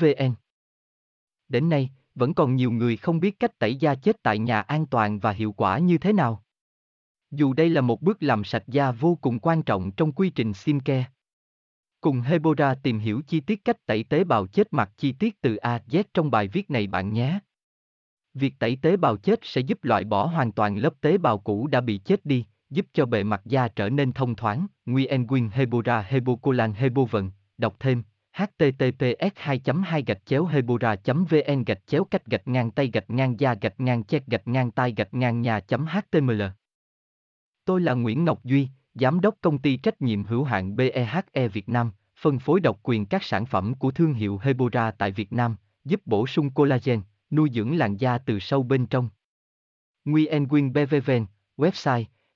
vn đến nay vẫn còn nhiều người không biết cách tẩy da chết tại nhà an toàn và hiệu quả như thế nào dù đây là một bước làm sạch da vô cùng quan trọng trong quy trình skincare Cùng Hebora tìm hiểu chi tiết cách tẩy tế bào chết mặt chi tiết từ A Z trong bài viết này bạn nhé. Việc tẩy tế bào chết sẽ giúp loại bỏ hoàn toàn lớp tế bào cũ đã bị chết đi, giúp cho bề mặt da trở nên thông thoáng. Nguyen Nguyen Hebora Hebocolan Hebovần, đọc thêm https 2 2 gạch chéo hebora vn gạch chéo cách gạch ngang tay gạch ngang da gạch ngang chét gạch ngang tay gạch ngang nhà html Tôi là Nguyễn Ngọc Duy, Giám đốc công ty trách nhiệm hữu hạn BEHE Việt Nam, phân phối độc quyền các sản phẩm của thương hiệu Hebora tại Việt Nam, giúp bổ sung collagen, nuôi dưỡng làn da từ sâu bên trong. Nguyen Nguyen BVVN, website